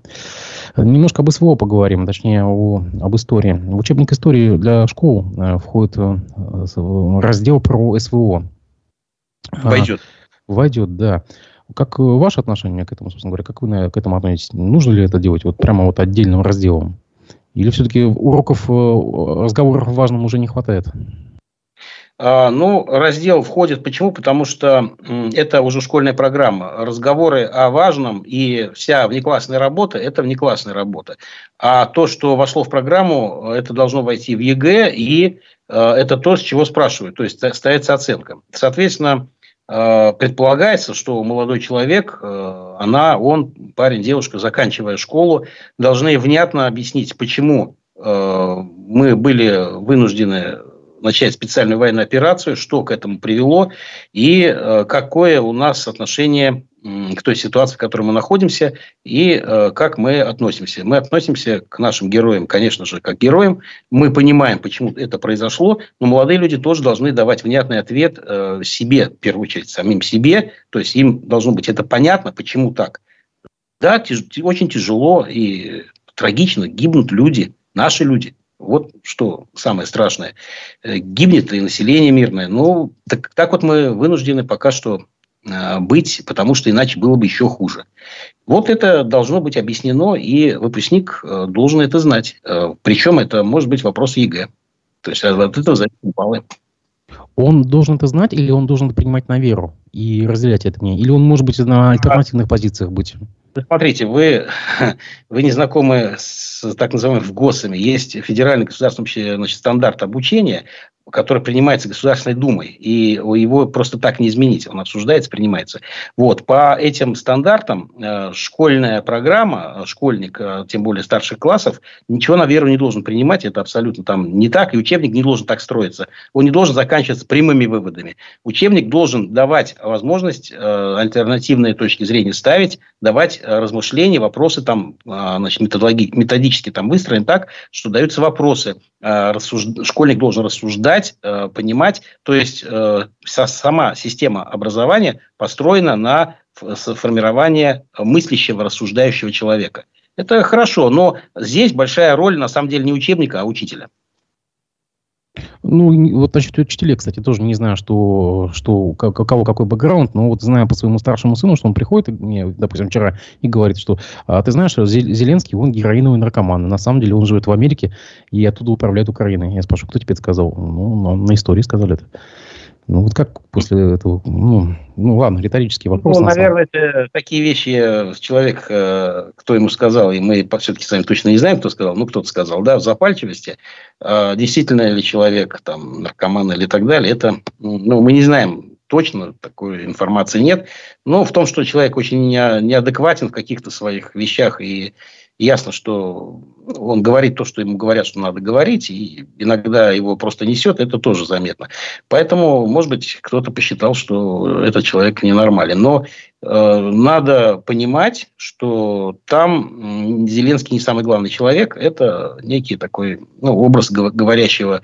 [SPEAKER 1] Немножко об СВО поговорим, точнее о, об истории. В учебник истории для школ э, входит э, раздел про СВО.
[SPEAKER 2] Войдет.
[SPEAKER 1] Войдет, да. Как э, ваше отношение к этому, собственно говоря, как вы к этому относитесь? Нужно ли это делать вот прямо вот отдельным разделом? Или все-таки уроков, э, разговоров важным уже не хватает?
[SPEAKER 2] А, ну, раздел входит. Почему? Потому что это уже школьная программа. Разговоры о важном и вся внеклассная работа – это внеклассная работа. А то, что вошло в программу, это должно войти в ЕГЭ, и э, это то, с чего спрашивают. То есть, ставится оценка. Соответственно, предполагается, что молодой человек, э, она, он, парень, девушка, заканчивая школу, должны внятно объяснить, почему э, мы были вынуждены начать специальную военную операцию, что к этому привело и какое у нас отношение к той ситуации, в которой мы находимся, и э, как мы относимся. Мы относимся к нашим героям, конечно же, как героям. Мы понимаем, почему это произошло, но молодые люди тоже должны давать внятный ответ э, себе, в первую очередь, самим себе. То есть, им должно быть это понятно, почему так. Да, очень тяжело и трагично гибнут люди, наши люди. Вот что самое страшное. Э, гибнет и население мирное. Ну, так, так вот мы вынуждены пока что Э, быть, потому что иначе было бы еще хуже. Вот это должно быть объяснено, и выпускник э, должен это знать. Причем это может быть вопрос ЕГЭ. То есть от этого зависит баллы.
[SPEAKER 1] Он должен это знать, или он должен это принимать на веру и разделять это мне? Или он может быть на альтернативных позициях быть?
[SPEAKER 2] Смотрите, вы, вы не знакомы с так называемыми ФГОСами. Есть федеральный государственный значит, стандарт обучения, который принимается Государственной Думой, и его просто так не изменить, он обсуждается, принимается. Вот, по этим стандартам э, школьная программа, школьник, э, тем более старших классов, ничего на веру не должен принимать, это абсолютно там не так, и учебник не должен так строиться. Он не должен заканчиваться прямыми выводами. Учебник должен давать возможность э, альтернативные точки зрения ставить, давать размышления, вопросы там, значит, методологи, методически там выстроены так, что даются вопросы, рассуж... школьник должен рассуждать, читать, э, понимать. То есть э, сама система образования построена на формирование мыслящего, рассуждающего человека. Это хорошо, но здесь большая роль на самом деле не учебника, а учителя.
[SPEAKER 1] Ну, вот насчет учителей, кстати, тоже не знаю, что, что кого какой бэкграунд, но вот знаю по своему старшему сыну, что он приходит мне, допустим, вчера и говорит, что а, ты знаешь, Зеленский, он героиновый наркоман. На самом деле он живет в Америке и оттуда управляет Украиной. Я спрашиваю, кто тебе это сказал? Ну, на истории сказали это. Ну, вот как после этого, ну, ну ладно, риторический вопрос.
[SPEAKER 2] Ну, на наверное, это такие вещи э, человек, э, кто ему сказал, и мы все-таки с вами точно не знаем, кто сказал, ну, кто-то сказал, да, в запальчивости, а действительно ли человек, там, наркоман или так далее, это, ну, мы не знаем точно, такой информации нет, но в том, что человек очень неадекватен в каких-то своих вещах и ясно, что он говорит то, что ему говорят, что надо говорить, и иногда его просто несет, это тоже заметно. Поэтому, может быть, кто-то посчитал, что этот человек ненормален. Но э, надо понимать, что там Зеленский не самый главный человек, это некий такой ну, образ говорящего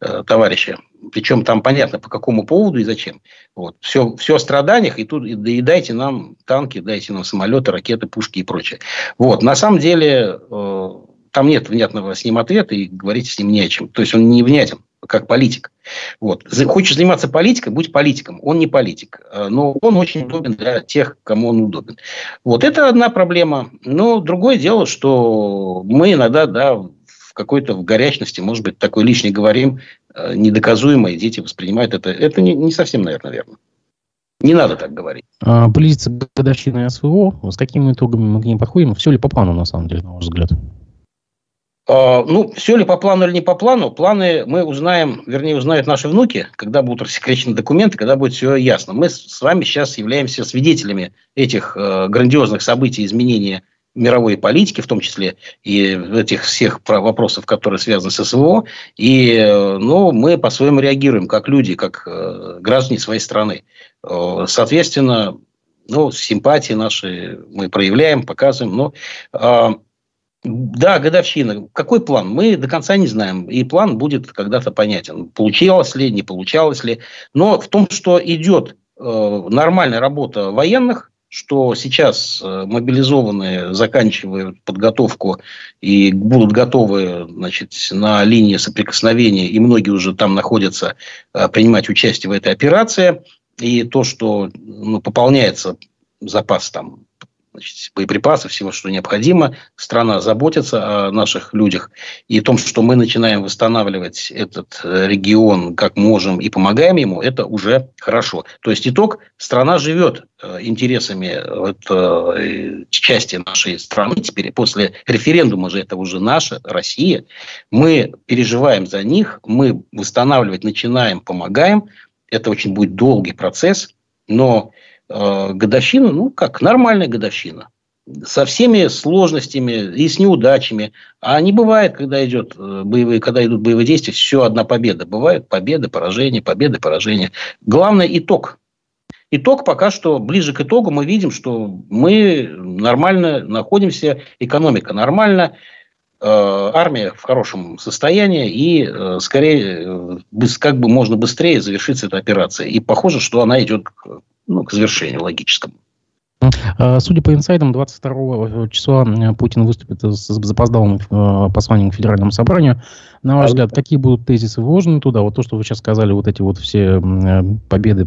[SPEAKER 2] э, товарища. Причем там понятно, по какому поводу и зачем. Вот. Все, все о страданиях, и тут и, и дайте нам танки, дайте нам самолеты, ракеты, пушки и прочее. Вот. На самом деле, э, там нет внятного с ним ответа, и говорить с ним не о чем. То есть, он не внятен как политик. Вот. Хочешь заниматься политикой, будь политиком. Он не политик, э, но он очень удобен для тех, кому он удобен. Вот это одна проблема. Но другое дело, что мы иногда да, в какой-то в горячности, может быть, такой лишний говорим, э, недоказуемо, и дети воспринимают это. Это не, не совсем, наверное, верно. Не надо так говорить.
[SPEAKER 1] А, близится годовщина СВО. С какими итогами мы к ним подходим? Все ли по плану, на самом деле, на ваш взгляд?
[SPEAKER 2] А, ну, все ли по плану или не по плану, планы мы узнаем, вернее, узнают наши внуки, когда будут рассекречены документы, когда будет все ясно. Мы с вами сейчас являемся свидетелями этих э, грандиозных событий изменения мировой политики, в том числе и этих всех вопросов, которые связаны с СВО. И э, ну, мы по-своему реагируем, как люди, как э, граждане своей страны. Соответственно, ну, симпатии наши мы проявляем, показываем. Но а, да, годовщина. Какой план? Мы до конца не знаем. И план будет когда-то понятен. Получалось ли, не получалось ли. Но в том, что идет э, нормальная работа военных, что сейчас э, мобилизованные заканчивают подготовку и будут готовы значит, на линии соприкосновения, и многие уже там находятся, э, принимать участие в этой операции. И то, что ну, пополняется запас там значит, боеприпасов, всего, что необходимо. Страна заботится о наших людях. И о том, что мы начинаем восстанавливать этот э, регион как можем и помогаем ему, это уже хорошо. То есть итог, страна живет э, интересами вот, э, части нашей страны. Теперь после референдума же это уже наша Россия. Мы переживаем за них, мы восстанавливать начинаем, помогаем. Это очень будет долгий процесс, но годовщина, ну, как нормальная годовщина. Со всеми сложностями и с неудачами. А не бывает, когда, идет э, боевые, когда идут боевые действия, все одна победа. Бывают победы, поражения, победы, поражения. Главное – итог. Итог пока что, ближе к итогу мы видим, что мы нормально находимся, экономика нормально, э, армия в хорошем состоянии и э, скорее как бы можно быстрее завершится эта операция. И похоже, что она идет ну, к завершению логическому.
[SPEAKER 1] А, судя по инсайдам, 22 числа Путин выступит с запоздалым э, посланием к Федеральному собранию. На ваш взгляд, какие будут тезисы вложены туда? Вот то, что вы сейчас сказали, вот эти вот все э, победы,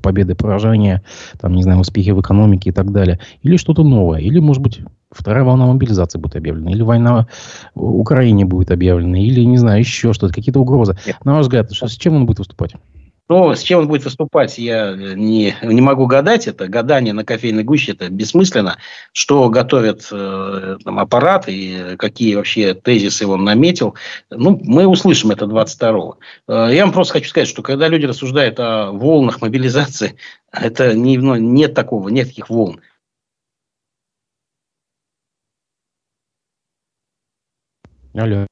[SPEAKER 1] победы, поражения, там, не знаю, успехи в экономике и так далее. Или что-то новое? Или, может быть, вторая волна мобилизации будет объявлена? Или война в Украине будет объявлена? Или, не знаю, еще что-то, какие-то угрозы? На ваш взгляд, с чем он будет выступать?
[SPEAKER 2] Но с чем он будет выступать, я не, не могу гадать. Это гадание на кофейной гуще, это бессмысленно. Что готовят э, там, аппарат и какие вообще тезисы он наметил. Ну, мы услышим это 22-го. Э, я вам просто хочу сказать, что когда люди рассуждают о волнах мобилизации, это не, ну, нет такого, нет таких волн.
[SPEAKER 1] Алло.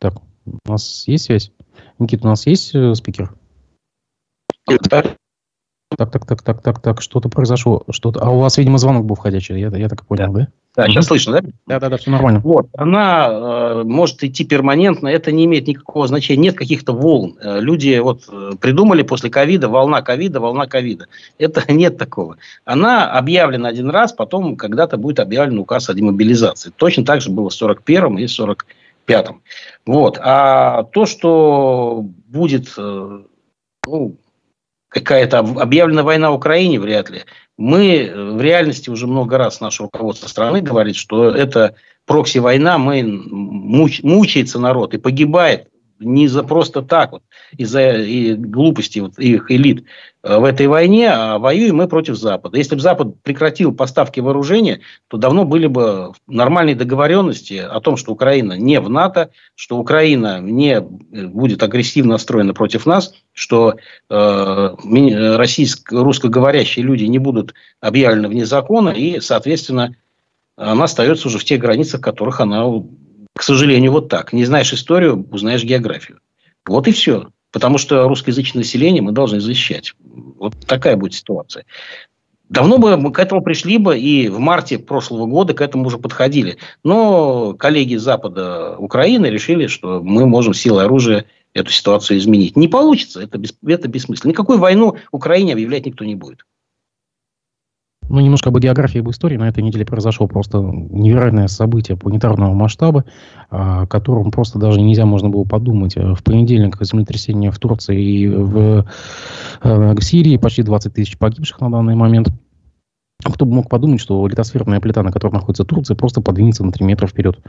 [SPEAKER 1] Так, у нас есть связь? Никита, у нас есть э, спикер? Так, так, так, так, так, так, что-то произошло. Что-то... А у вас, видимо, звонок был входящий, я, я так понял, да?
[SPEAKER 2] Да, да угу. сейчас слышно, да?
[SPEAKER 1] Да, да, да, все нормально.
[SPEAKER 2] Вот, она э, может идти перманентно, это не имеет никакого значения, нет каких-то волн. Э, люди вот э, придумали после ковида, волна ковида, волна ковида. Это нет такого. Она объявлена один раз, потом когда-то будет объявлен указ о демобилизации. Точно так же было в 41-м и 40 пятом. Вот. А то, что будет э, ну, какая-то объявлена война Украине, вряд ли. Мы в реальности уже много раз наше руководство страны говорит, что это прокси-война, мы муч, мучается народ и погибает не за просто так вот, из-за и глупости вот их элит э, в этой войне, а воюем мы против Запада. Если бы Запад прекратил поставки вооружения, то давно были бы нормальные договоренности о том, что Украина не в НАТО, что Украина не э, будет агрессивно настроена против нас, что э, российско, русскоговорящие люди не будут объявлены вне закона, и, соответственно, она остается уже в тех границах, в которых она к сожалению, вот так. Не знаешь историю, узнаешь географию. Вот и все. Потому что русскоязычное население мы должны защищать. Вот такая будет ситуация. Давно бы мы к этому пришли бы, и в марте прошлого года к этому уже подходили. Но коллеги Запада Украины решили, что мы можем силой оружия эту ситуацию изменить. Не получится, это, бес, это бессмысленно. Никакую войну Украине объявлять никто не будет.
[SPEAKER 1] Ну, немножко об географии, об истории. На этой неделе произошло просто невероятное событие планетарного масштаба, о котором просто даже нельзя можно было подумать. В понедельник землетрясение в Турции и в, э, в Сирии, почти 20 тысяч погибших на данный момент. Кто бы мог подумать, что литосферная плита, на которой находится Турция, просто подвинется на 3 метра вперед.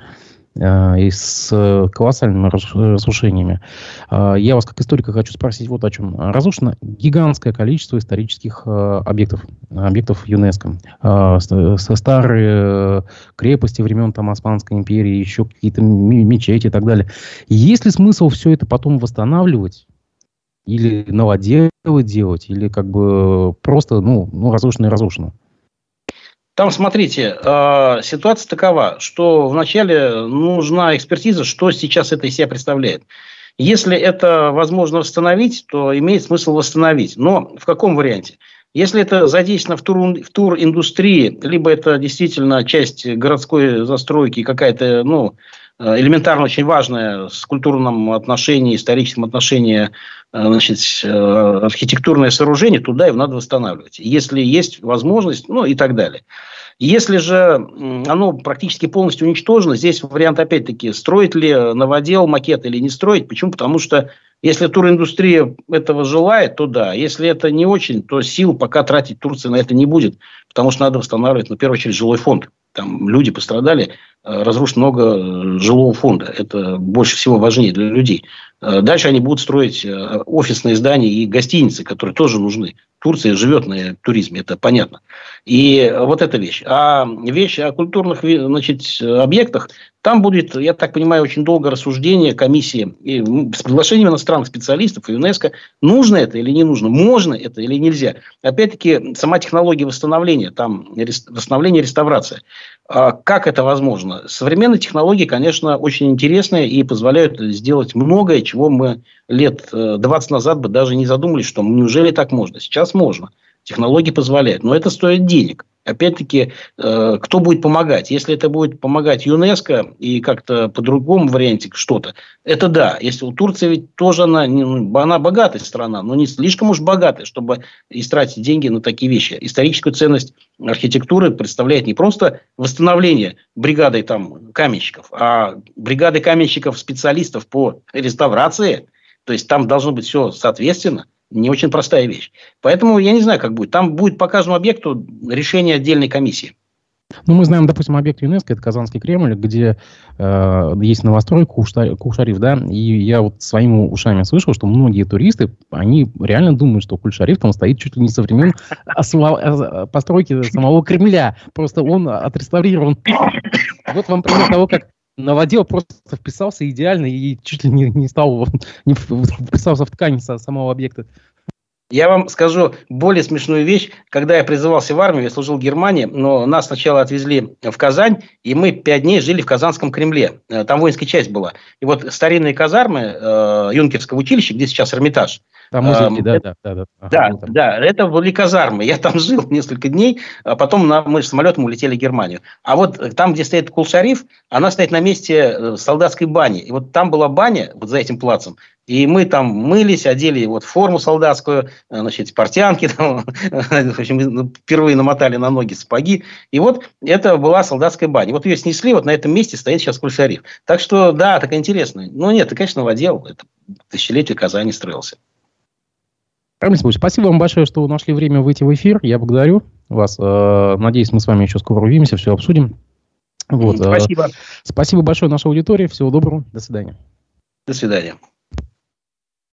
[SPEAKER 1] Э, и с колоссальными разрушениями. Э, я вас, как историка, хочу спросить вот о чем. Разрушено гигантское количество исторических э, объектов, объектов ЮНЕСКО. Э, старые крепости времен там, Османской империи, еще какие-то мечети и так далее. Есть ли смысл все это потом восстанавливать? Или новоделы делать, или как бы просто, ну, ну разрушено и разрушено?
[SPEAKER 2] Там, смотрите, э, ситуация такова, что вначале нужна экспертиза, что сейчас это из себя представляет. Если это возможно восстановить, то имеет смысл восстановить. Но в каком варианте? Если это задействовано в, тур, в тур-индустрии, либо это действительно часть городской застройки, какая-то, ну, элементарно очень важное с культурным отношением, историческим отношением э, значит, э, архитектурное сооружение, туда его надо восстанавливать. Если есть возможность, ну и так далее. Если же оно практически полностью уничтожено, здесь вариант опять-таки, строить ли новодел, макет или не строить. Почему? Потому что если туриндустрия этого желает, то да. Если это не очень, то сил пока тратить Турция на это не будет. Потому что надо восстанавливать, ну, в первую очередь, жилой фонд. Там люди пострадали, Э, разрушено много э, жилого фонда. Это больше всего важнее для людей. Э, дальше они будут строить офисные здания и гостиницы, которые тоже нужны. Турция живет на туризме, это понятно. И вот эта вещь. А вещь о культурных значит, объектах, там будет, я так понимаю, очень долго рассуждение комиссии и с приглашением иностранных специалистов и ЮНЕСКО, нужно это или не нужно, можно это или нельзя. Опять-таки, сама технология восстановления, там восстановление, реставрация. А как это возможно? Современные технологии, конечно, очень интересные и позволяют сделать многое, чего мы лет 20 э, назад бы даже не задумались, что неужели так можно. Сейчас можно. Технологии позволяют. Но это стоит денег. Опять-таки, э, кто будет помогать? Если это будет помогать ЮНЕСКО и как-то по другому варианте что-то, это да. Если у Турции ведь тоже она, ну, она богатая страна, но не слишком уж богатая, чтобы истратить деньги на такие вещи. Историческую ценность архитектуры представляет не просто восстановление бригадой там каменщиков, а бригады каменщиков, специалистов по реставрации. То есть там должно быть все соответственно – не очень простая вещь. Поэтому я не знаю, как будет. Там будет по каждому объекту решение отдельной комиссии.
[SPEAKER 1] Ну, мы знаем, допустим, объект ЮНЕСКО, это Казанский Кремль, где э, есть новострой Кул-Шариф, да, и я вот своими ушами слышал, что многие туристы, они реально думают, что Кул-Шариф там стоит чуть ли не со времен постройки самого Кремля. Просто он отреставрирован. Вот вам пример того, как новодел просто вписался идеально и чуть ли не, не стал, не вписался в ткань самого объекта.
[SPEAKER 2] Я вам скажу более смешную вещь. Когда я призывался в армию, я служил в Германии, но нас сначала отвезли в Казань, и мы пять дней жили в Казанском Кремле. Э, там воинская часть была. И вот старинные казармы э, Юнкерского училища, где сейчас Эрмитаж,
[SPEAKER 1] там музыки, да, да, да, да.
[SPEAKER 2] Да, да, это были казармы. Я там жил несколько дней, а потом на, мы самолетом улетели в Германию. А вот там, где стоит Кул-Шариф, она стоит на месте э, солдатской бани. И вот там была баня, вот за этим плацем, и мы там мылись, одели вот форму солдатскую, э, значит, портянки, там, в общем, ну, впервые намотали на ноги сапоги. И вот это была солдатская баня. Вот ее снесли, вот на этом месте стоит сейчас Кульшариф. Так что, да, так интересно. Но нет, это, конечно, новодел. Это тысячелетие Казани строился.
[SPEAKER 1] Рамиль спасибо вам большое, что нашли время выйти в эфир. Я благодарю вас. Э, надеюсь, мы с вами еще скоро увидимся, все обсудим. Вот. Э, спасибо. Спасибо большое нашей аудитории. Всего доброго. До свидания.
[SPEAKER 2] До свидания.